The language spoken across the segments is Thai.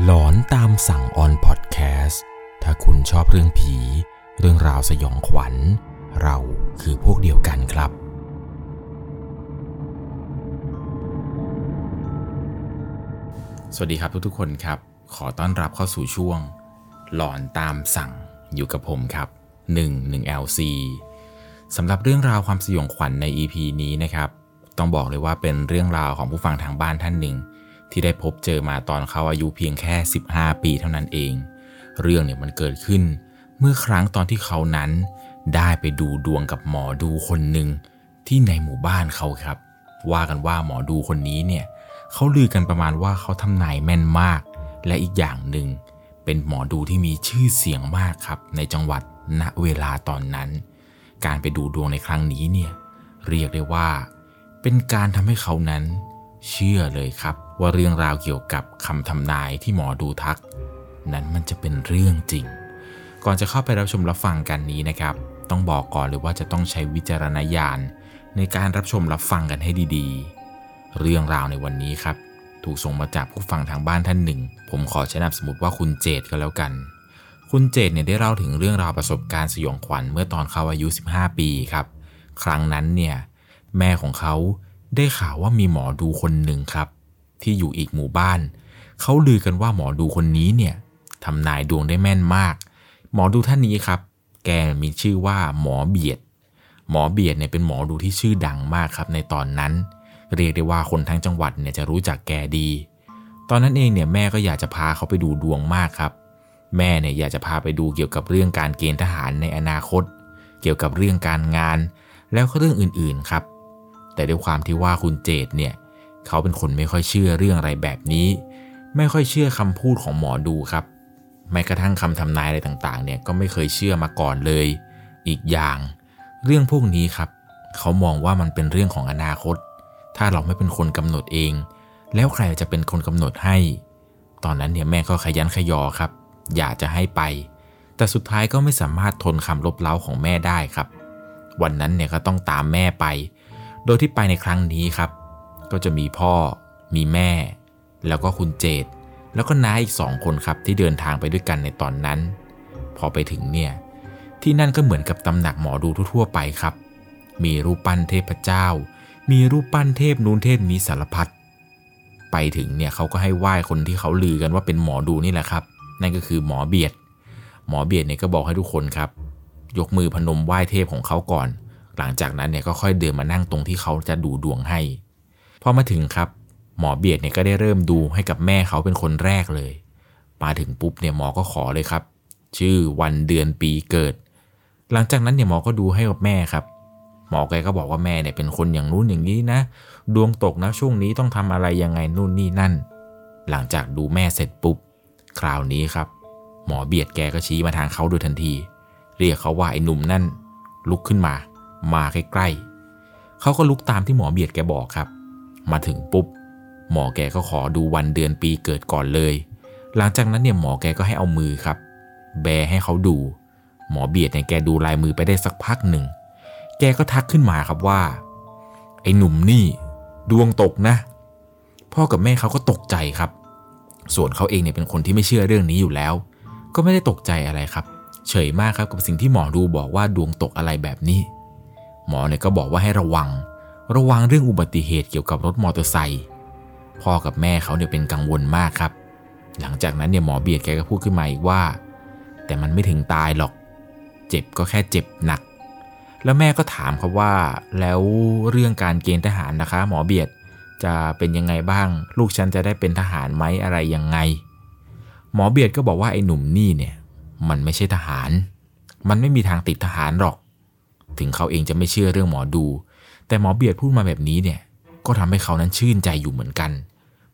หลอนตามสั่งออนพอดแคสต์ถ้าคุณชอบเรื่องผี เรื่องราวสยองขวัญ เราคือพวกเดียวกันครับ สวัสดีครับทุกๆคนครับ ขอต้อนรับเข้าสู่ช่วง หลอนตามสั่งอยู่กับผมครับ 1 1 LC สำหรับเรื่องราวความสยองขวัญใน EP นี้นะครับ ต้องบอกเลยว่าเป็นเรื่องราวของผู้ฟังทางบ้านท่านหนึ่ง ที่ได้พบเจอมาตอนเขาอายุเพียงแค่ 15 ปีเท่านั้นเอง เรื่องเนี่ยมันเกิดขึ้น เมื่อครั้งตอนที่เขานั้น ได้ไปดูดวงกับหมอดูคนหนึ่งที่ในหมู่บ้านเขาครับ ว่ากันว่าหมอดูคนนี้เนี่ยเขาลือกันประมาณว่าเขาทำนายแม่นมาก และอีกอย่างหนึ่ง เป็นหมอดูที่มีชื่อเสียงมากครับ ในจังหวัดณเวลาตอนนั้น การไปดูดวงในครั้งนี้เนี่ยเรียกได้ว่า เป็นการทำให้เขานั้น เชื่อเลยครับ ว่าเรื่องราวเกี่ยวกับคำทำนายที่หมอดูทัก นั้นมันจะเป็นเรื่องจริง ก่อนจะเข้าไปรับชมรับฟังกันนี้นะครับ ต้องบอกก่อนเลยว่าจะต้องใช้วิจารณญาณในการรับชมรับฟังกันให้ดีๆ เรื่องราวในวันนี้ครับ ถูกส่งมาจากผู้ฟังทางบ้านท่านหนึ่ง ผมขอใช้นามสมมติว่าคุณเจตก็แล้วกัน คุณเจตเนี่ยได้เล่าถึงเรื่องราวประสบการณ์สยองขวัญเมื่อตอนเขาอายุ 15 ปีครับ ครั้งนั้นเนี่ยแม่ของเขาได้ข่าวว่ามีหมอดูคนหนึ่งครับ ที่อยู่อีกหมู่บ้าน เขาลือกันว่าหมอดูคนนี้เนี่ยทำนายดวงได้แม่นมาก หมอดูท่านนี้ครับ แกมีชื่อว่าหมอเบียด หมอเบียดเนี่ยเป็นหมอดูที่ชื่อดังมากครับในตอนนั้น เรียกได้ว่าคนทั้งจังหวัดเนี่ยจะรู้จักแกดี ตอนนั้นเองเนี่ยแม่ก็อยากจะพาเขาไปดูดวงมากครับ แม่เนี่ยอยากจะพาไปดูเกี่ยวกับเรื่องการเกณฑ์ทหารในอนาคต เกี่ยวกับเรื่องการงาน แล้วก็เรื่องอื่นๆครับ แต่ด้วยความที่ว่าคุณเจตเนี่ย เขาเป็นคนไม่ค่อยเชื่อเรื่องอะไรแบบนี้ ไม่ค่อยเชื่อคำพูดของหมอดูครับ แม้กระทั่งคำทำนายอะไรต่างๆเนี่ยก็ไม่เคยเชื่อมาก่อนเลย อีกอย่าง เรื่องพวกนี้ครับ เขามองว่ามันเป็นเรื่องของอนาคต ถ้าเราไม่เป็นคนกำหนดเอง แล้วใครจะเป็นคนกำหนดให้ ตอนนั้นเนี่ยแม่ก็ขยันขยอครับ อยากจะให้ไป แต่สุดท้ายก็ไม่สามารถทนคำลบเล้าของแม่ได้ครับ วันนั้นเนี่ยก็ต้องตามแม่ไป โดยที่ไปในครั้งนี้ครับ ก็จะมีพ่อ มีแม่ แล้วก็คุณเจตแล้วก็น้าอีกสองคนครับที่เดินทางไปด้วยกันในตอนนั้น พอไปถึงเนี่ย ที่นั่นก็เหมือนกับตำหนักหมอดูทั่วๆไปครับ มีรูปปั้นเทพเจ้า มีรูปปั้นเทพนู้นเทพนี้สารพัดไปถึงเนี่ยเขาก็ให้ไหว้คนที่เขาลือกันว่าเป็นหมอดูนี่แหละครับ นั่นก็คือหมอเบียด หมอเบียดเนี่ยก็บอกให้ทุกคนครับ ยกมือพนมไหว้เทพของเขาก่อน หลังจากนั้นเนี่ยก็ค่อยเดินมานั่งตรงที่เขาจะดูดวงให้ พอมาถึงครับ หมอเบียดเนี่ยก็ได้เริ่มดูให้กับแม่เขาเป็นคนแรกเลยมาถึงปุ๊บเนี่ยหมอก็ขอเลยครับ ชื่อวันเดือนปีเกิด หลังจากนั้นเนี่ยหมอก็ดูให้กับแม่ครับ หมอแกก็บอกว่าแม่เนี่ยเป็นคนอย่างนู้นอย่างนี้นะ ดวงตกนะช่วงนี้ต้องทำอะไรยังไงนู่นนี่นั่น หลังจากดูแม่เสร็จปุ๊บ คราวนี้ครับ หมอเบียดแกก็ชี้มาทางเขาโดยทันที เรียกเขาว่าไอ้หนุ่มนั่น ลุกขึ้นมา มาใกล้ๆเขาก็ลุกตามที่หมอเบียดแกบอกครับ มาถึงปุ๊บ หมอแกก็ขอดูวันเดือนปีเกิดก่อนเลย หลังจากนั้นเนี่ยหมอแกก็ให้เอามือครับ แบให้เขาดู หมอเบียดเนี่ยแกดูลายมือไปได้สักพักหนึ่ง แกก็ทักขึ้นมาครับว่า ไอ้หนุ่มนี่ ดวงตกนะ พ่อกับแม่เขาก็ตกใจครับ ส่วนเขาเองเนี่ยเป็นคนที่ไม่เชื่อเรื่องนี้อยู่แล้ว ก็ไม่ได้ตกใจอะไรครับ เฉยมากครับกับสิ่งที่หมอดูบอกว่าดวงตกอะไรแบบนี้ หมอเนี่ยก็บอกว่าให้ระวัง ระวังเรื่องอุบัติเหตุเกี่ยวกับรถมอเตอร์ไซค์พ่อกับแม่เขาเนี่ยเป็นกังวลมากครับ หลังจากนั้นเนี่ยหมอเบียดแกก็พูดขึ้นมาอีกว่า แต่มันไม่ถึงตายหรอก เจ็บก็แค่เจ็บหนัก แล้วแม่ก็ถามครับว่า แล้วเรื่องการเกณฑ์ทหารนะคะ หมอเบียดจะเป็นยังไงบ้าง ลูกฉันจะได้เป็นทหารไหมอะไรยังไง หมอเบียดก็บอกว่าไอ้หนุ่มนี่เนี่ย มันไม่ใช่ทหาร มันไม่มีทางติดทหารหรอก ถึงเขาเองจะไม่เชื่อเรื่องหมอดู แต่หมอเบียดพูดมาแบบนี้เนี่ยก็ทำให้เขานั้นชื่นใจอยู่เหมือนกัน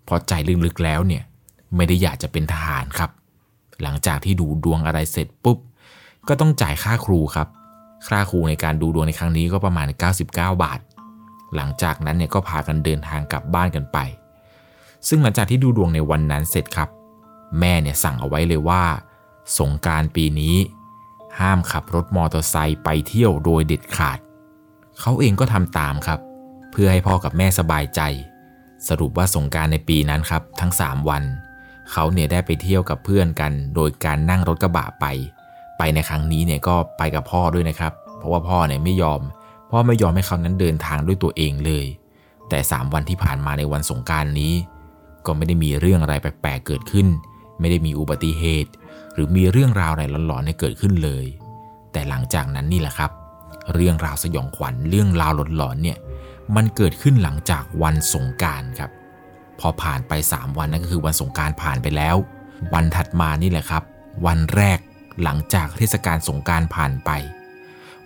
เพราะใจลึกๆแล้วเนี่ยไม่ได้อยากจะเป็นทหารครับ หลังจากที่ดูดวงอะไรเสร็จปุ๊บ ก็ต้องจ่ายค่าครูครับ ค่าครูในการดูดวงในครั้งนี้ก็ประมาณ 99 บาท หลังจากนั้นเนี่ยก็พากันเดินทางกลับบ้านกันไป ซึ่งหลังจากที่ดูดวงในวันนั้นเสร็จครับ แม่เนี่ยสั่งเอาไว้เลยว่า สงการปีนี้ ห้ามขับรถมอเตอร์ไซค์ไปเที่ยวโดยเด็ดขาด เขาเองก็ทำตามครับ เพื่อให้พ่อกับแม่สบายใจ สรุปว่าสงการในปีนั้นครับ ทั้ง 3 วัน เขาเนี่ยได้ไปเที่ยวกับเพื่อนกัน โดยการนั่งรถกระบะไป ไปในครั้งนี้เนี่ยก็ไปกับพ่อด้วยนะครับ เพราะว่าพ่อเนี่ยไม่ยอม พ่อไม่ยอมให้เขานั้นเดินทางด้วยตัวเองเลย แต่ 3 วันที่ผ่านมาในวันสงการนี้ ก็ไม่ได้มีเรื่องอะไรแปลกๆเกิดขึ้น ไม่ได้มีอุบัติเหตุ หรือมีเรื่องราวอะไรหลอนๆในเกิดขึ้นเลย แต่หลังจากนั้นนี่แหละครับ เรื่องราวสยองขวัญเรื่องราวหลอนๆเนี่ยมันเกิดขึ้นหลังจากวันสงการครับ พอผ่านไป 3 วันนั่นก็คือวันสงการผ่านไปแล้ว วันถัดมานี่แหละครับ วันแรกหลังจากเทศกาลสงการผ่านไป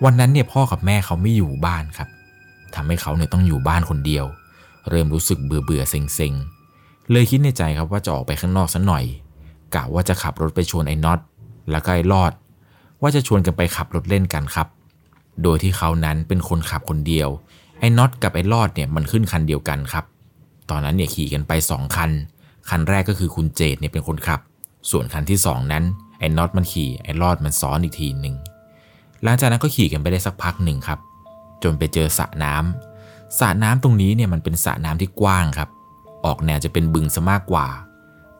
วันนั้นเนี่ยพ่อกับแม่เขาไม่อยู่บ้านครับทำให้เขาเนี่ยต้องอยู่บ้านคนเดียว เริ่มรู้สึกเบื่อเบื่อเซ็งเซ็งเลยคิดในใจครับว่าจะออกไปข้างนอกสักหน่อยกะว่าจะขับรถไปชวนไอ้น็อตแล้วก็ไอ้รอด ว่าจะชวนกันไปขับรถเล่นกันครับ โดยที่เขานั้นเป็นคนขับคนเดียว ไอ้น็อตกับไอ้รอดเนี่ยมันขึ้นคันเดียวกันครับ ตอนนั้นเนี่ยขี่กันไป 2 คัน คันแรกก็คือคุณเจดเนี่ยเป็นคนขับ ส่วนคันที่ 2 นั้นไอ้น็อตมันขี่ไอ้รอดมันซ้อนอีกทีหนึ่งหลังจากนั้นก็ขี่กันไปได้สักพักหนึ่งครับ จนไปเจอสระน้ำสระน้ำตรงนี้เนี่ยมันเป็นสระน้ำที่กว้างครับ ออกแนวจะเป็นบึงซะมากกว่า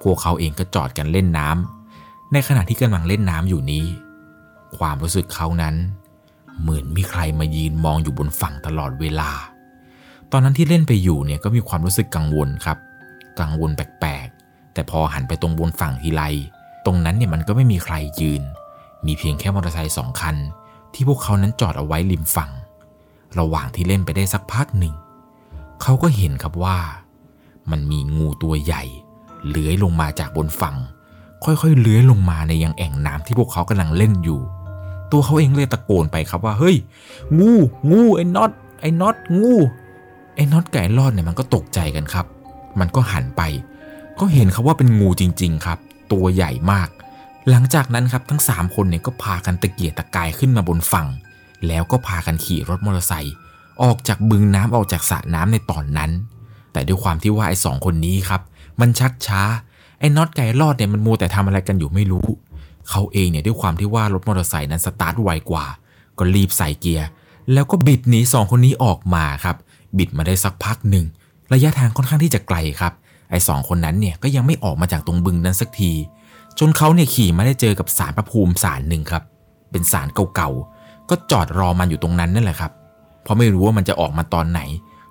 พวกเขาเองก็จอดกันเล่นน้ำในขณะที่กำลังเล่นน้ำอยู่นี้ ความรู้สึกเขานั้น เหมือนมีใครมายืนมองอยู่บนฝั่งตลอดเวลา ตอนนั้นที่เล่นไปอยู่เนี่ยก็มีความรู้สึกกังวลครับ กังวลแปลกๆ แต่พอหันไปตรงบนฝั่งทีไรตรงนั้นเนี่ยมันก็ไม่มีใครยืน มีเพียงแค่มอเตอร์ไซค์สองคัน ที่พวกเขานั้นจอดเอาไว้ริมฝั่ง ระหว่างที่เล่นไปได้สักพักหนึ่ง เขาก็เห็นครับว่า มันมีงูตัวใหญ่เลื้อยลงมาจากบนฝั่ง ค่อยๆเลื้อยลงมาในยังแอ่งน้ำที่พวกเขากำลังเล่นอยู่ ตัวเขาเองเลยตะโกนไปครับว่าเฮ้ย งูงูไอ้น็อตไอ้น็อตงูไอ้น็อตไก่รอดเนี่ยมันก็ตกใจกันครับ มันก็หันไป ก็เห็นครับว่าเป็นงูจริง ๆ ครับ ตัวใหญ่มาก หลังจากนั้นครับทั้ง 3 คนเนี่ยก็พากันตะเกียกตะกายขึ้นมาบนฝั่ง แล้วก็พากันขี่รถมอเตอร์ไซค์ออกจากบึงน้ำออกจากสระน้ำในตอนนั้น แต่ด้วยความที่ว่าไอ้สองคนนี้ครับ มันชักช้าไอ้น็อตไอ้รอดเนี่ยมันมัวแต่ทำอะไรกันอยู่ไม่รู้ เขาเองเนี่ยด้วยความที่ว่ารถมอเตอร์ไซค์นั้นสตาร์ทไวกว่า ก็รีบใส่เกียร์ แล้วก็บิดหนีสองคนนี้ออกมาครับ บิดมาได้สักพักหนึ่ง ระยะทางค่อนข้างที่จะไกลครับ ไอ้สองคนนั้นเนี่ยก็ยังไม่ออกมาจากตรงบึงนั้นสักที จนเขาเนี่ยขี่มาได้เจอกับสารพระภูมิสารหนึ่งครับ เป็นสารเก่าๆ ก็จอดรอมันอยู่ตรงนั้นนั่นแหละครับ เพราะไม่รู้ว่ามันจะออกมาตอนไหน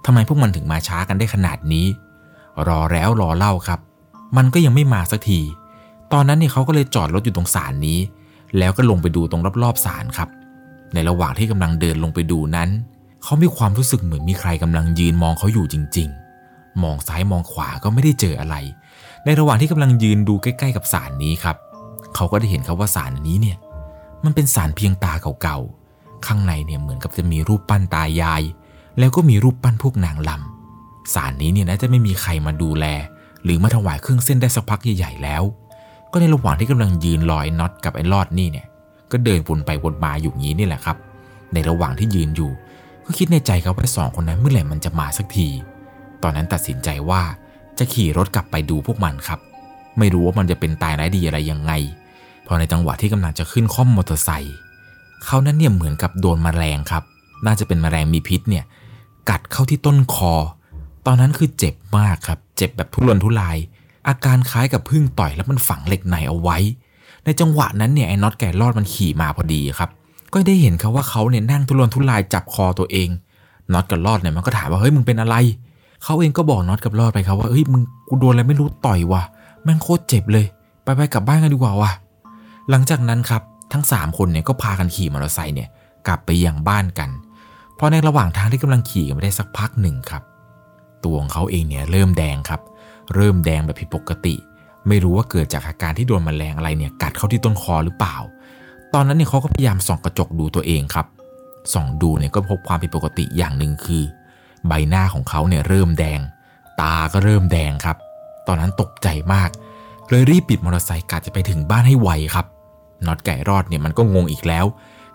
ทำไมพวกมันถึงมาช้ากันได้ขนาดนี้ รอแล้วรอเล่าครับ มันก็ยังไม่มาสักที ตอนนั้นเนี่ยเขาก็เลยจอดรถอยู่ตรงศาลนี้ แล้วก็ลงไปดูตรงรอบๆศาลครับ ในระหว่างที่กำลังเดินลงไปดูนั้น เขามีความรู้สึกเหมือนมีใครกำลังยืนมองเขาอยู่จริง ๆ มองซ้ายมองขวาก็ไม่ได้เจออะไร ในระหว่างที่กำลังยืนดูใกล้ ๆ กับศาลนี้ครับ เขาก็ได้เห็นครับว่าศาลนี้เนี่ย มันเป็นศาลเพียงตาเก่าๆ ข้างในเนี่ยเหมือนกับจะมีรูปปั้นตายาย แล้วก็มีรูปปั้นพวกนางลำศาลนี้เนี่ยน่าจะไม่มีใครมาดูแล หรือมาถวายเครื่องเส้นได้สักพักใหญ่ๆแล้ว ก็ในระหว่างที่กำลังยืนรอไอ้น็อตกับไอ้ลอดนี่เนี่ย ก็เดินวนไปวนมาอยู่งี้นี่แหละครับ ในระหว่างที่ยืนอยู่ ก็คิดในใจครับว่าสองคนนั้นเมื่อไหร่มันจะมาสักที ตอนนั้นตัดสินใจว่าจะขี่รถกลับไปดูพวกมันครับ ไม่รู้ว่ามันจะเป็นตายร้ายดีอะไรยังไง พอในจังหวะที่กำลังจะขึ้นข้อมมอเตอร์ไซค์เขานั้นเนี่ยเหมือนกับโดนมแมลงครับ น่าจะเป็นมแมลงมีพิษเนี่ย กัดเข้าที่ต้นคอ ตอนนั้นคือเจ็บมากครับ เจ็บแบบทุรนทุราย อาการคล้ายกับพึ่งต่อยแล้วมันฝังเหล็กในเอาไว้ ในจังหวะนั้นเนี่ยไอ้น็อตแก่รอดมันขี่มาพอดีครับ ก็ได้เห็นครับว่าเขาเนี่ยนั่งทุรนทุรายจับคอตัวเองน็อตกับรอดเนี่ยมันก็ถามว่าเฮ้ยมึงเป็นอะไรเขาเองก็บอกน็อตกับรอดไปครับว่าเฮ้ยมึงกูโดนอะไรไม่รู้ต่อยว่ะแม่งโคตรเจ็บเลย ไปไปกลับบ้านกันดีกว่าว่ะหลังจากนั้นครับทั้ง 3 คนเนี่ยก็พากันขี่มอเตอร์ไซค์เนี่ยกลับไปยังบ้านกันพอในระหว่างทางที่กำลังขี่กันไปได้สักพักหนึ่งครับ ตัวของเขาเองเนี่ยเริ่มแดงครับ เริ่มแดงแบบผิดปกติ ไม่รู้ว่าเกิดจากอาการที่โดนมแมลงอะไรเนี่ยกัดเข้าที่ต้นคอหรือเปล่า ตอนนั้นเนี่ยเขาก็พยายามส่องกระจกดูตัวเองครับ ส่องดูเนี่ยก็พบความผิดปกติอย่างหนึ่งคือ ใบหน้าของเขาเนี่ยเริ่มแดง ตาก็เริ่มแดงครับ ตอนนั้นตกใจมาก เลยรีบปิดมอเตอร์ไซค์กะจะไปถึงบ้านให้ไวครับน็อตไก่รอดเนี่ยมันก็งงอีกแล้ว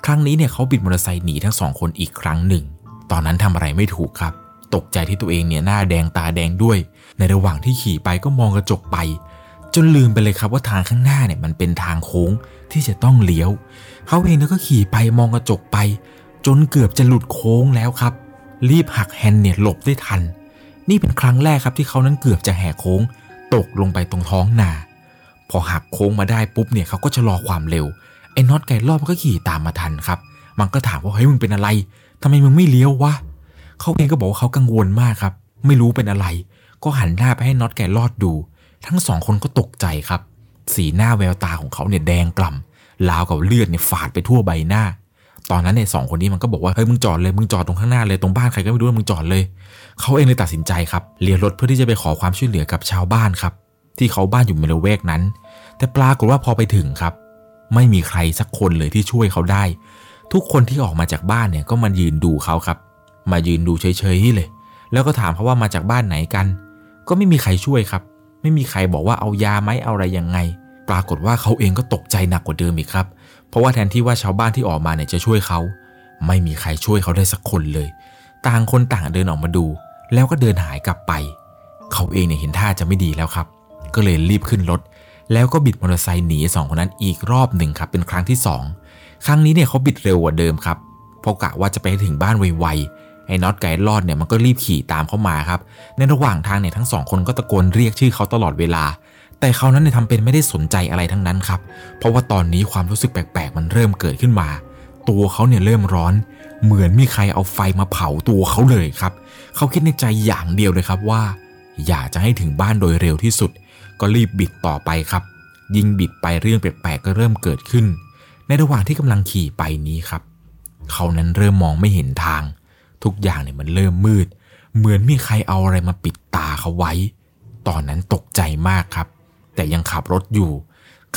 ครั้งนี้เนี่ยเขาบิดมอเตอร์ไซค์หนีทั้งสองคนอีกครั้งหนึ่ง ตอนนั้นทำอะไรไม่ถูกครับ ตกใจที่ตัวเองเนี่ยหน้าแดงตาแดงด้วย ในระหว่างที่ขี่ไปก็มองกระจกไป จนลืมไปเลยครับว่าทางข้างหน้าเนี่ยมันเป็นทางโค้งที่จะต้องเลี้ยว เขาเองก็ขี่ไปมองกระจกไป จนเกือบจะหลุดโค้งแล้วครับ รีบหักแฮนด์เนี่ยหลบได้ทัน นี่เป็นครั้งแรกครับที่เขานั้นเกือบจะแหกโค้ง ตกลงไปตรงท้องนา พอหักโค้งมาได้ปุ๊บเนี่ยเขาก็ชะลอความเร็วไอ้น็อตไก่รอบมันก็ขี่ตามมาทันครับ มันก็ถามว่าเฮ้ยมึงเป็นอะไรทำไมมึงไม่เลี้ยววะเขาเองก็บอกว่าเขากังวลมากครับ ไม่รู้เป็นอะไร ก็หันหน้าไปให้น็อตไก่รอดดู ทั้งสองคนก็ตกใจครับ สีหน้าแววตาของเขาเนี่ยแดงกล่ำลาวกับเลือดเนี่ยฝาดไปทั่วใบหน้า ตอนนั้นเนี่ยสองคนนี้มันก็บอกว่าเฮ้ยมึงจอดเลยมึงจอดตรงข้างหน้าเลยตรงบ้านใครก็ไม่รู้มึงจอดเลย เขาเองเลยตัดสินใจครับเลี้ยวรถเพื่อที่จะไปขอความช่วยเหลือกับชาวบ้านครับ ที่เขาบ้านอยู่ในละแวกนั้น แต่ปรากฏว่าพอไปถึงครับ ไม่มีใครสักคนเลยที่ช่วยเขาได้ ทุกคนที่ออกมาจากบ้านเนี่ยก็มายืนดูเขาครับ มายืนดูเฉยๆเลย แล้วก็ถามเขาว่ามาจากบ้านไหนกัน ก็ไม่มีใครช่วยครับ ไม่มีใครบอกว่าเอายาไหมเอาอะไรยังไง ปรากฏว่าเขาเองก็ตกใจหนักกว่าเดิมอีกครับ เพราะว่าแทนที่ว่าชาวบ้านที่ออกมาเนี่ยจะช่วยเขา ไม่มีใครช่วยเขาได้สักคนเลย ต่างคนต่างเดินออกมาดู แล้วก็เดินหายกลับไป เขาเองเนี่ยเห็นท่าจะไม่ดีแล้วครับ ก็เลยรีบขึ้นรถ แล้วก็บิดมอเตอร์ไซค์หนีสองคนนั้นอีกรอบหนึ่งครับ เป็นครั้งที่สองครั้งนี้เนี่ยเขาบิดเร็วกว่าเดิมครับเพราะกะว่าจะไปถึงบ้านไวๆ ไอ้น็อตไก่รอดเนี่ยมันก็รีบขี่ตามเข้ามาครับ ในระหว่างทางเนี่ยทั้งสองคนก็ตะโกนเรียกชื่อเขาตลอดเวลา แต่เขานั้นเนี่ยทำเป็นไม่ได้สนใจอะไรทั้งนั้นครับ เพราะว่าตอนนี้ความรู้สึกแปลกๆ มันเริ่มเกิดขึ้นมา ตัวเขาเนี่ยเริ่มร้อน เหมือนมีใครเอาไฟมาเผาตัวเขาเลยครับ เขาคิดในใจอย่างเดียวเลยครับว่า อยากจะให้ถึงบ้านโดยเร็วที่สุด ก็รีบบิดต่อไปครับ ยิงบิดไปเรื่องแปลกๆก็เริ่มเกิดขึ้น ในระหว่างที่กำลังขี่ไปนี้ครับ เขานั้นเริ่มมองไม่เห็นทาง ทุกอย่างเนี่ยมันเริ่มมืด เหมือนมีใครเอาอะไรมาปิดตาเขาไว้ ตอนนั้นตกใจมากครับ แต่ยังขับรถอยู่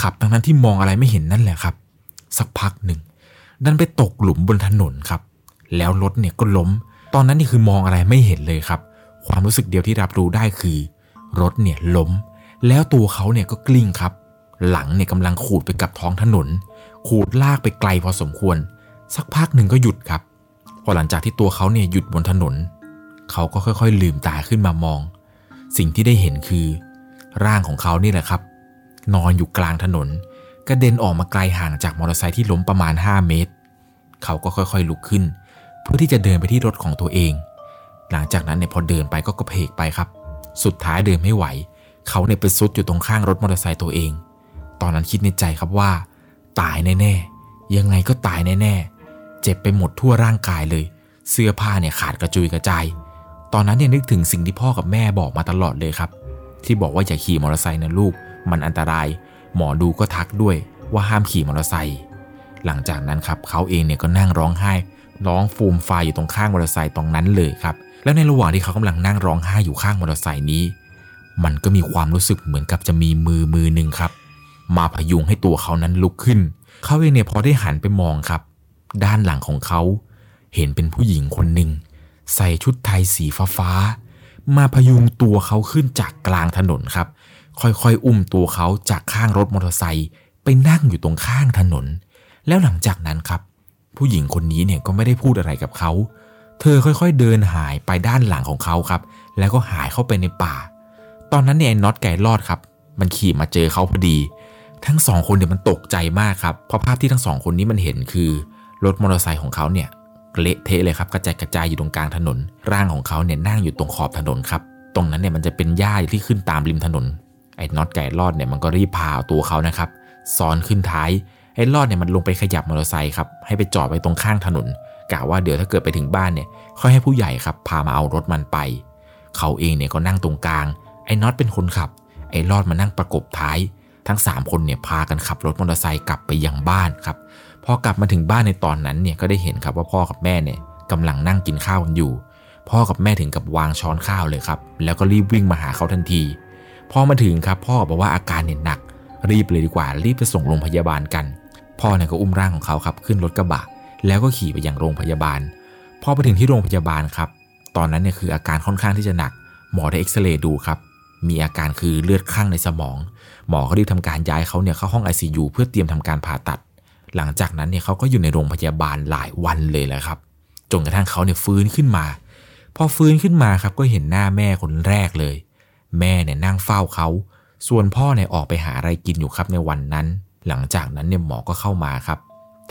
ขับทั้งนั้นที่มองอะไรไม่เห็นนั่นแหละครับ สักพักหนึ่ง ดันไปตกหลุมบนถนนครับ แล้วรถเนี่ยก็ล้ม ตอนนั้นนี่คือมองอะไรไม่เห็นเลยครับ ความรู้สึกเดียวที่รับรู้ได้คือ รถเนี่ยล้ม แล้วตัวเขาเนี่ยก็กลิ้งครับ หลังเนี่ยกำลังขูดไปกับท้องถนน ขูดลากไปไกลพอสมควร สักพักหนึ่งก็หยุดครับ พอหลังจากที่ตัวเขาเนี่ยหยุดบนถนน เขาก็ค่อยๆ ลืมตาขึ้นมามอง สิ่งที่ได้เห็นคือ ร่างของเขานี่แหละครับ นอนอยู่กลางถนน กระเด็นออกมาไกลห่างจากมอเตอร์ไซค์ที่ล้มประมาณ 5 เมตร เขาก็ค่อยๆลุกขึ้น เพื่อที่จะเดินไปที่รถของตัวเอง หลังจากนั้นเนี่ยพอเดินไปก็กระเพกไปครับ สุดท้ายเดินไม่ไหว เขาเนี่ยไปซุดอยู่ตรงข้างรถมอเตอร์ไซค์ตัวเอง ตอนนั้นคิดในใจครับว่า ตายแน่ๆยังไงก็ตายแน่ๆ เจ็บไปหมดทั่วร่างกายเลย เสื้อผ้าเนี่ยขาดกระจุยกระจาย ตอนนั้นเนี่ยนึกถึงสิ่งที่พ่อกับแม่บอกมาตลอดเลยครับ ที่บอกว่าอย่าขี่มอเตอร์ไซค์นะลูก มันอันตราย หมอดูก็ทักด้วยว่าห้ามขี่มอเตอร์ไซค์ หลังจากนั้นครับเขาเองเนี่ยก็นั่งร้องไห้ ร้องฟูมฟายอยู่ตรงข้างมอเตอร์ไซค์ตรงนั้นเลยครับ แล้วในระหว่างที่เขากำลังนั่งร้องไห้อยู่ข้างมอเตอร์ไซค์นี้ มันก็มีความรู้สึกเหมือนกับจะมีมือมือหนึ่งครับ มาพยุงให้ตัวเขานั้นลุกขึ้น เขาเองเนี่ยพอได้หันไปมองครับ ด้านหลังของเขา เห็นเป็นผู้หญิงคนหนึ่ง ใส่ชุดไทยสีฟ้าฟามาพยุงตัวเขาขึ้นจากกลางถนนครับ ค่อยๆ อุ้มตัวเขาจากข้างรถมอเตอร์ไซค์ไปนั่งอยู่ตรงข้างถนน แล้วหลังจากนั้นครับ ผู้หญิงคนนี้เนี่ยก็ไม่ได้พูดอะไรกับเขา เธอค่อยๆเดินหายไปด้านหลังของเขาครับ แล้วก็หายเข้าไปในป่า ตอนนั้นเนี่ยน็อตไก่รอดครับ มันขี่มาเจอเขาพอดี ทั้งสองคนเนี่ยมันตกใจมากครับ เพราะภาพที่ทั้งสองคนนี้มันเห็นคือ รถมอเตอร์ไซค์ของเขาเนี่ยเละเทะเลยครับกระจายกระจายอยู่ตรงกลางถนน ร่างของเขาเนี่ยนั่งอยู่ตรงขอบถนนครับตรงนั้นเนี่ยมันจะเป็นหญ้าที่ขึ้นตามริมถนนไอ้น็อตไก่รอดเนี่ยมันก็รีบพาตัวเขานะครับซ้อนขึ้นท้ายไอ้รอดเนี่ยมันลงไปขยับมอเตอร์ไซค์ครับให้ไปจอดไว้ตรงข้างถนนกะว่าเดี๋ยวถ้าเกิดไปถึงบ้านเนี่ยค่อยให้ผู้ใหญ่ครับพามาเอารถมันไป เขาเองเนี่ยก็นั่งตรงกลาง ไอ้น็อตเป็นคนขับ ไอ้รอดมานั่งประกบท้าย ทั้ง 3 คนเนี่ยพากันขับรถมอเตอร์ไซค์กลับไปยังบ้านครับ พอกลับมาถึงบ้านในตอนนั้นเนี่ยก็ได้เห็นครับว่าพ่อกับแม่เนี่ยกำลังนั่งกินข้าวกันอยู่ พ่อกับแม่ถึงกับวางช้อนข้าวเลยครับ แล้วก็รีบวิ่งมาหาเขาทันทีพอมาถึงครับ พ่อบอกว่าอาการเนี่ยหนัก รีบเลยดีกว่า รีบไปส่งโรงพยาบาลกัน พ่อเนี่ยก็อุ้มร่างของเขาครับขึ้นรถกระบะ แล้วก็ขี่ไปยังโรงพยาบาล พอไปถึงที่โรงพยาบาลครับ ตอนนั้นเนี่ยคืออาการค่อนข้างที่จะหนัก หมอได้เอ็กซเรย์ดูครับ มีอาการคือเลือดข้างในสมอง หมอก็รีบทำการย้ายเขาเนี่ยเข้าห้อง ICU เพื่อเตรียมทำการผ่าตัด หลังจากนั้นเนี่ยเขาก็อยู่ในโรงพยาบาลหลายวันเลยแหละครับ จนกระทั่งเขาเนี่ยฟื้นขึ้นมา พอฟื้นขึ้นมาครับก็เห็นหน้าแม่คนแรกเลย แม่เนี่ยนั่งเฝ้าเขา ส่วนพ่อเนี่ยออกไปหาอะไรกินอยู่ครับในวันนั้น หลังจากนั้นเนี่ยหมอก็เข้ามาครับ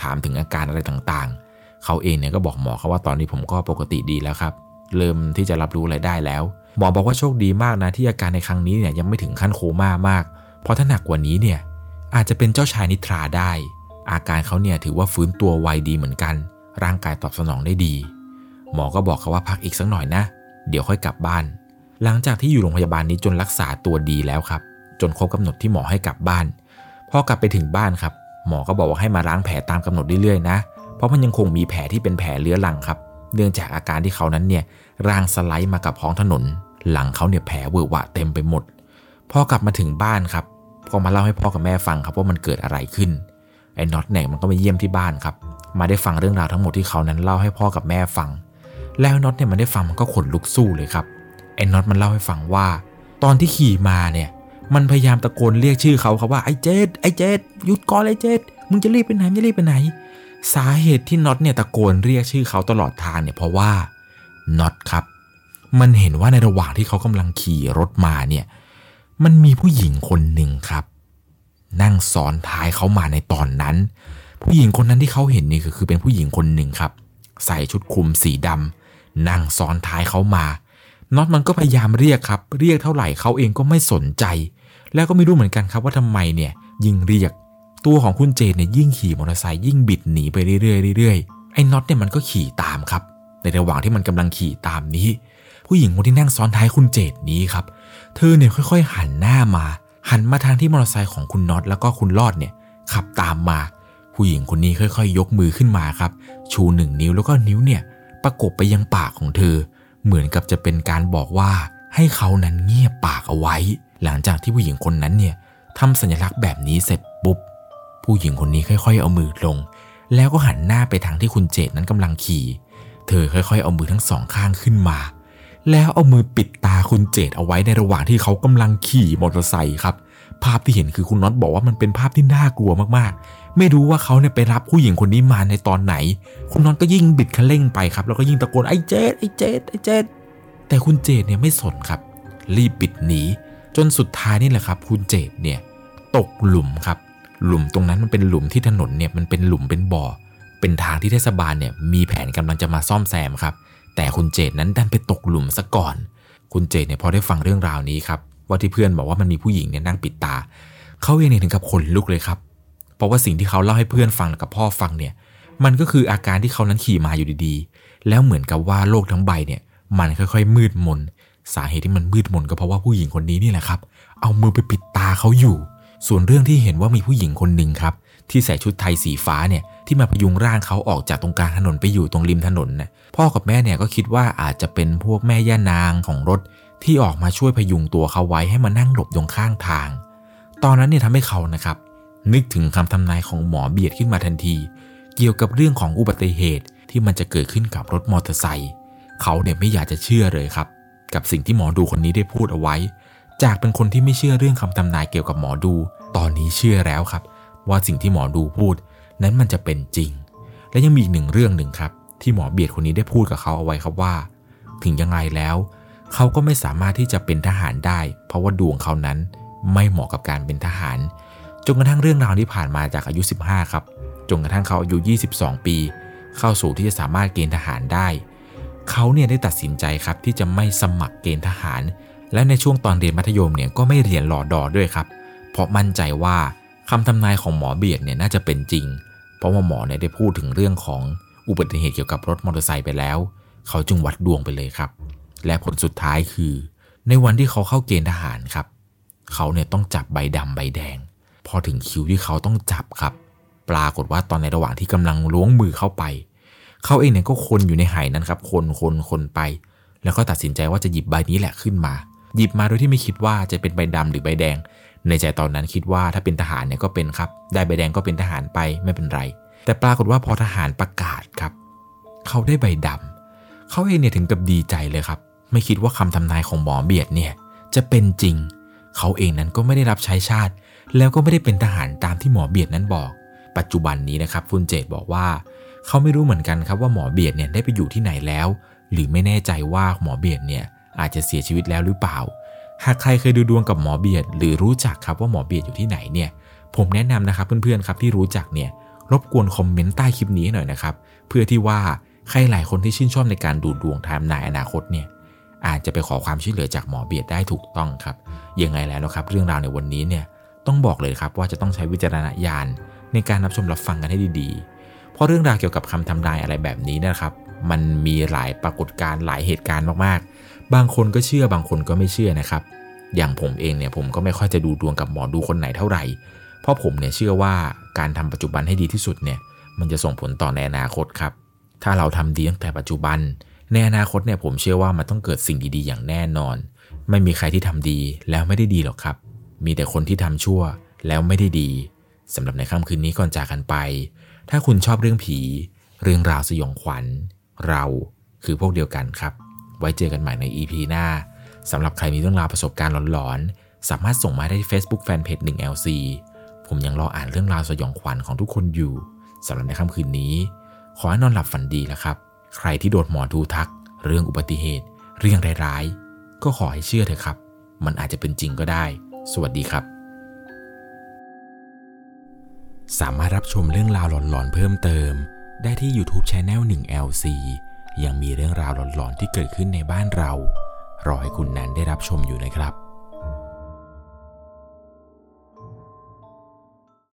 ถามถึงอาการอะไรต่างๆ เขาเองเนี่ยก็บอกหมอเขาว่าตอนนี้ผมก็ปกติดีแล้วครับ เริ่มที่จะรับรู้อะไรได้แล้ว หมอบอกว่าโชคดีมากนะที่อาการในครั้งนี้เนี่ยยังไม่ถึงขั้นโคม่ามาก เพราะถ้าหนักกว่านี้เนี่ยอาจจะเป็นเจ้าชายนิทราได้ อาการเขาเนี่ยถือว่าฟื้นตัวไวดีเหมือนกัน ร่างกายตอบสนองได้ดี หมอก็บอกเขาว่าพักอีกสักหน่อยนะ เดี๋ยวค่อยกลับบ้าน หลังจากที่อยู่โรงพยาบาลนี้จนรักษาตัวดีแล้วครับ จนครบกำหนดที่หมอให้กลับบ้าน พอกลับไปถึงบ้านครับ หมอก็บอกว่าให้มาล้างแผลตามกำหนดเรื่อยๆนะ เพราะมันยังคงมีแผลที่เป็นแผลเลื้อรังครับ เนื่องจากอาการที่เขานั้นเนี่ยร่างสไลด์มากับท้องถนน หลังเขาเนี่ยแผลเวอะหวะเต็มไปหมด พอกลับมาถึงบ้านครับ ก็มาเล่าให้พ่อกับแม่ฟังครับว่ามันเกิดอะไรขึ้น ไอ้น็อตแหนกมันก็มาเยี่ยมที่บ้านครับ มาได้ฟังเรื่องราวทั้งหมดที่เขานั้นเล่าให้พ่อกับแม่ฟัง แล้วน็อตเนี่ยมันได้ฟังมันก็ขนลุกสู้เลยครับ ไอ้น็อตมันเล่าให้ฟังว่า ตอนที่ขี่มาเนี่ย มันพยายามตะโกนเรียกชื่อเขาครับว่าไอ้เจดไอ้เจดหยุดก่อนไอ้เจดมึงจะรีบไปไหนจะรีบไปไหน สาเหตุที่น็อตเนี่ยตะโกนเรียกชื่อเขาตลอดทางเนี่ยเพราะว่าน็อตครับ มันเห็นว่าในระหว่างที่เขากำลังขี่รถมาเนี่ย มันมีผู้หญิงคนหนึ่งครับ นั่งซ้อนท้ายเขามาในตอนนั้น ผู้หญิงคนนั้นที่เขาเห็นนี่คือเป็นผู้หญิงคนหนึ่งครับ ใส่ชุดคลุมสีดำนั่งซ้อนท้ายเขามาน็อตมันก็พยายามเรียกครับ เรียกเท่าไหร่เขาเองก็ไม่สนใจ แล้วก็ไม่รู้เหมือนกันครับว่าทำไมเนี่ยยิ่งเรียก ตัวของคุณเจนเนี่ยยิ่งขี่มอเตอร์ไซค์ยิ่งบิดหนีไปเรื่อยๆเรื่อยๆไอ้น็อตเนี่ยมันก็ขี่ตามครับ ในระหว่างที่มันกำลังขี่ตามนี้ ผู้หญิงคนที่นั่งซ้อนท้ายคุณเจดนี้ครับ เธอเนี่ยค่อย ๆ หันหน้ามา หันมาทางที่มอเตอร์ไซค์ของคุณน็อตแล้วก็คุณลอดเนี่ยขับตามมา ผู้หญิงคนนี้ค่อยๆ ยกมือขึ้นมาครับ ชูหนึ่งนิ้วแล้วก็นิ้วเนี่ยประกบไปยังปากของเธอ เหมือนกับจะเป็นการบอกว่าให้เขานั้นเงียบปากเอาไว้ หลังจากที่ผู้หญิงคนนั้นเนี่ยทำสัญลักษณ์แบบนี้เสร็จปุ๊บ ผู้หญิงคนนี้ค่อยๆ เอามือลง แล้วก็หันหน้าไปทางที่คุณเจดนั้นกำลังขี่ เธอค่อยๆ เอามือทั้งสองข้างขึ้นมา แล้วเอามือปิดตาคุณเจดเอาไว้ในระหว่างที่เขากำลังขี่มอเตอร์ไซค์ครับ ภาพที่เห็นคือคุณน็อตบอกว่ามันเป็นภาพที่น่ากลัวมากๆ ไม่รู้ว่าเขาเนี่ยไปรับผู้หญิงคนนี้มาในตอนไหน คุณน็อตก็ยิ่งบิดคันเร่งไปครับ แล้วก็ยิ่งตะโกนไอ้เจดไอ้เจดไอ้เจดแต่คุณเจดเนี่ยไม่สนครับ รีบปิดหนีจนสุดท้ายนี่แหละครับ คุณเจดเนี่ยตกหลุมครับ หลุมตรงนั้นมันเป็นหลุมที่ถนนเนี่ยมันเป็นหลุมเป็นบ่อ เป็นทางที่เทศบาลเนี่ยมีแผนกำลังจะมาซ่อมแซมครับ แต่คุณเจดนั้นดันไปตกหลุมซะก่อน คุณเจดเนี่ยพอได้ฟังเรื่องราวนี้ครับว่าที่เพื่อนบอกว่ามันมีผู้หญิงเนี่ยนั่งปิดตา เขาเองเนี่ยถึงกับขนลุกเลยครับ เพราะว่าสิ่งที่เขาเล่าให้เพื่อนฟังกับพ่อฟังเนี่ย มันก็คืออาการที่เขานั้นขี่มาอยู่ดีๆ แล้วเหมือนกับว่าโลกทั้งใบเนี่ย มันค่อยๆ มืดมน สาเหตุที่มันมืดมนก็เพราะว่าผู้หญิงคนนี้นี่แหละครับ เอามือไปปิดตาเขาอยู่ ส่วนเรื่องที่เห็นว่ามีผู้หญิงคนหนึ่งครับที่ใส่ชุดไทยสีฟ้าเนี่ยที่มาพยุงร่างเขาออกจากตรงกลางถนนไปอยู่ตรงริมถนนนะ พ่อกับแม่เนี่ยก็คิดว่าอาจจะเป็นพวกแม่ย่านางของรถที่ออกมาช่วยพยุงตัวเขาไว้ให้มานั่งหลบตรงข้างทาง ตอนนั้นเนี่ยทำให้เขานะครับ นึกถึงคำทำนายของหมอเบียดขึ้นมาทันที เกี่ยวกับเรื่องของอุบัติเหตุที่มันจะเกิดขึ้นกับรถมอเตอร์ไซค์เขาเนี่ยไม่อยากจะเชื่อเลยครับ กับสิ่งที่หมอดูคนนี้ได้พูดเอาไว้ จากเป็นคนที่ไม่เชื่อเรื่องคำทำนายเกี่ยวกับหมอดู ตอนนี้เชื่อแล้วครับ ว่าสิ่งที่หมอดูพูด นั้นมันจะเป็นจริง และยังมีอีกหนึ่งเรื่องหนึ่งครับ ที่หมอเบียดคนนี้ได้พูดกับเขาเอาไว้ครับว่า ถึงยังไงแล้ว เขาก็ไม่สามารถที่จะเป็นทหารได้ เพราะว่าดวงเขานั้นไม่เหมาะกับการเป็นทหารจนกระทั่งเรื่องราวที่ผ่านมาจากอายุ 15 ครับจนกระทั่งเขาอายุ 22 ปี เข้าสู่ที่จะสามารถเกณฑ์ทหารได้ เขาเนี่ยได้ตัดสินใจครับที่จะไม่สมัครเกณฑ์ทหาร และในช่วงตอนเรียนมัธยมเนี่ยก็ไม่เรียนรอดอด้วยครับ เพราะมั่นใจว่าคำทำนายของหมอเบียดเนี่ยน่าจะเป็นจริง เพราะว่าหมอเนี่ยได้พูดถึงเรื่องของ อุบัติเหตุเกี่ยวกับรถมอเตอร์ไซค์ไปแล้ว เขาจึงวัดดวงไปเลยครับ และผลสุดท้ายคือ ในวันที่เขาเข้าเกณฑ์ทหารครับ เขาเนี่ยต้องจับใบดำใบแดง พอถึงคิวที่เขาต้องจับครับ ปรากฏว่าตอนในระหว่างที่กำลังล้วงมือเข้าไป เขาเองเนี่ยก็คนอยู่ในไหนั้นครับ คนคนคนไป แล้วก็ตัดสินใจว่าจะหยิบใบนี้แหละขึ้นมา หยิบมาโดยที่ไม่คิดว่าจะเป็นใบดำหรือใบแดง ในใจตอนนั้นคิดว่าถ้าเป็นทหารเนี่ยก็เป็นครับ ได้ใบแดงก็เป็นทหารไปไม่เป็นไร แต่ปรากฏว่าพอทหารประกาศครับ เขาได้ใบดำเขาเองเนี่ยถึงกับดีใจเลยครับ ไม่คิดว่าคำทำนายของหมอเบียดเนี่ยจะเป็นจริง เขาเองนั้นก็ไม่ได้รับใช้ชาติ แล้วก็ไม่ได้เป็นทหารตามที่หมอเบียดนั้นบอก ปัจจุบันนี้นะครับฟุนเจตบอกว่า เขาไม่รู้เหมือนกันครับว่าหมอเบียดเนี่ยได้ไปอยู่ที่ไหนแล้ว หรือไม่แน่ใจว่าหมอเบียดเนี่ยอาจจะเสียชีวิตแล้วหรือเปล่า หากใครเคยดูดวงกับหมอเบียด หรือรู้จักครับว่าหมอเบียดอยู่ที่ไหนเนี่ย ผมแนะนำนะครับเพื่อนๆครับที่รู้จักเนี่ย รบกวนคอมเมนต์ใต้คลิปนี้หน่อยนะครับ เพื่อที่ว่าใครหลายคนที่ชื่นชอบในการดูดวงทำนายอนาคตเนี่ยอาจจะไปขอความช่วยเหลือจากหมอเบียดได้ถูกต้องครับ ยังไงแล้วนะครับ เรื่องราวในวันนี้เนี่ยต้องบอกเลยครับว่าจะต้องใช้วิจารณญาณในการรับชมรับฟังกันให้ดีๆ เพราะเรื่องราวเกี่ยวกับคำทำนายอะไรแบบนี้นะครับ มันมีหลายปรากฏการณ์หลายเหตุการณ์มากๆ บางคนก็เชื่อบางคนก็ไม่เชื่อนะครับ อย่างผมเองเนี่ยผมก็ไม่ค่อยจะดูดวงกับหมอดูคนไหนเท่าไหร่ ราะผมเนี่ยเชื่อว่าการทำปัจจุบันให้ดีที่สุดเนี่ยมันจะส่งผลต่อในอนาคตครับ ถ้าเราทำดีตั้งแต่ปัจจุบัน ในอนาคตเนี่ยผมเชื่อว่ามันต้องเกิดสิ่งดีๆ อย่างแน่นอน ไม่มีใครที่ทำดีแล้วไม่ได้ดีหรอกครับ มีแต่คนที่ทำชั่วแล้วไม่ได้ดีสำหรับในค่ำคืนนี้ก่อนจากกันไป ถ้าคุณชอบเรื่องผี เรื่องราวสยองขวัญ เราคือพวกเดียวกันครับ ไว้เจอกันใหม่ใน EP หน้า สำหรับใครมีเรื่องราวประสบการณ์หลอนๆ สามารถส่งมาได้ที่ Facebook Fanpage 1LC ผมยังรออ่านเรื่องราวสยองขวัญของทุกคนอยู่สำหรับในค่ำคืนนี้ ขอให้นอนหลับฝันดีแล้วครับ ใครที่โดนหมอดูทัก เรื่องอุบัติเหตุ เรื่องร้ายๆ ก็ขอให้เชื่อเถอะครับ มันอาจจะเป็นจริงก็ได้ สวัสดีครับ สามารถรับชมเรื่องราวหลอนๆเพิ่มเติม ได้ที่ YouTube Channel 1LC ยังมีเรื่องราวหลอนๆที่เกิดขึ้นในบ้านเรา รอให้คุณแนนได้รับชมอยู่นะครับ